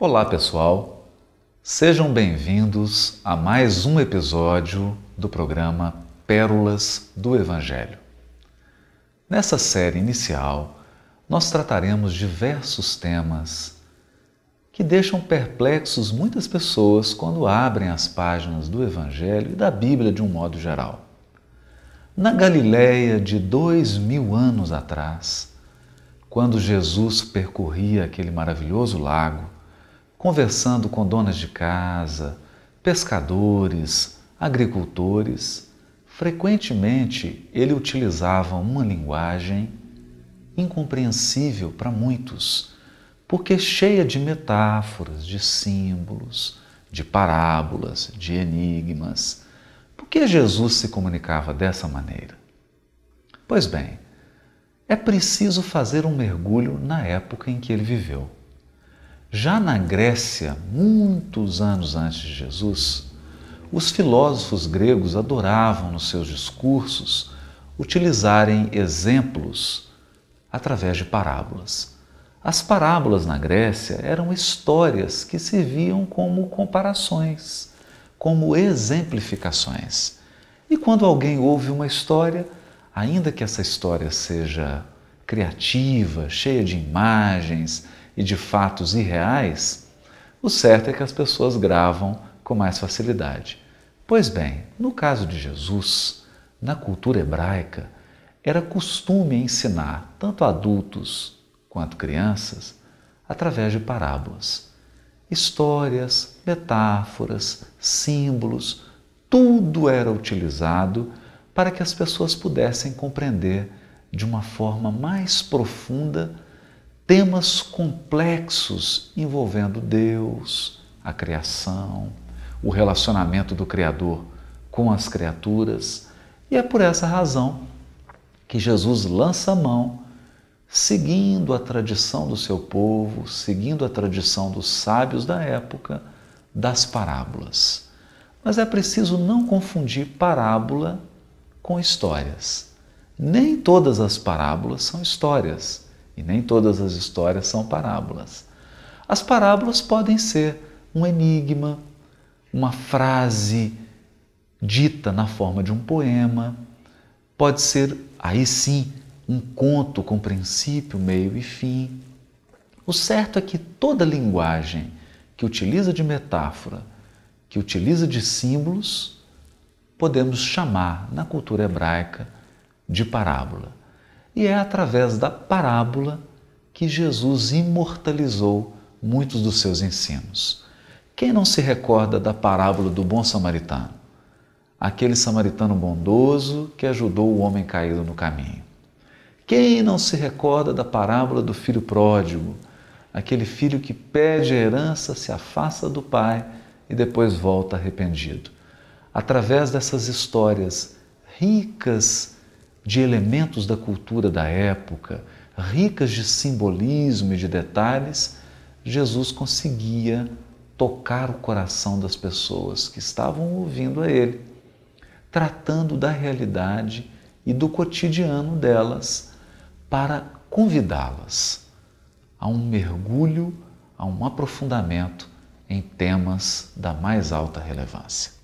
Olá, pessoal. Sejam bem-vindos a mais um episódio do programa Pérolas do Evangelho. Nessa série inicial, nós trataremos diversos temas que deixam perplexos muitas pessoas quando abrem as páginas do Evangelho e da Bíblia de um modo geral. Na Galiléia de dois mil anos atrás, quando Jesus percorria aquele maravilhoso lago, conversando com donas de casa, pescadores, agricultores, frequentemente ele utilizava uma linguagem incompreensível para muitos porque cheia de metáforas, de símbolos, de parábolas, de enigmas. Por que Jesus se comunicava dessa maneira? Pois bem, é preciso fazer um mergulho na época em que ele viveu. Já na Grécia, muitos anos antes de Jesus, os filósofos gregos adoravam nos seus discursos utilizarem exemplos através de parábolas. As parábolas na Grécia eram histórias que serviam como comparações, como exemplificações. E quando alguém ouve uma história, ainda que essa história seja criativa, cheia de imagens e de fatos irreais, o certo é que as pessoas gravam com mais facilidade. Pois bem, no caso de Jesus, na cultura hebraica, era costume ensinar tanto adultos quanto crianças através de parábolas. Histórias, metáforas, símbolos, tudo era utilizado para que as pessoas pudessem compreender de uma forma mais profunda temas complexos envolvendo Deus, a criação, o relacionamento do Criador com as criaturas. E é por essa razão que Jesus lança a mão seguindo a tradição do seu povo, seguindo a tradição dos sábios da época, das parábolas. Mas é preciso não confundir parábola com histórias. Nem todas as parábolas são histórias e nem todas as histórias são parábolas. As parábolas podem ser um enigma, uma frase dita na forma de um poema, pode ser, aí sim, um conto com princípio, meio e fim. O certo é que toda linguagem que utiliza de metáfora, que utiliza de símbolos, podemos chamar na cultura hebraica de parábola. E é através da parábola que Jesus imortalizou muitos dos seus ensinos. Quem não se recorda da parábola do bom samaritano? Aquele samaritano bondoso que ajudou o homem caído no caminho. Quem não se recorda da parábola do filho pródigo? Aquele filho que pede a herança, se afasta do pai e depois volta arrependido. Através dessas histórias ricas de elementos da cultura da época, ricas de simbolismo e de detalhes, Jesus conseguia tocar o coração das pessoas que estavam ouvindo a ele, tratando da realidade e do cotidiano delas para convidá-las a um mergulho, a um aprofundamento em temas da mais alta relevância.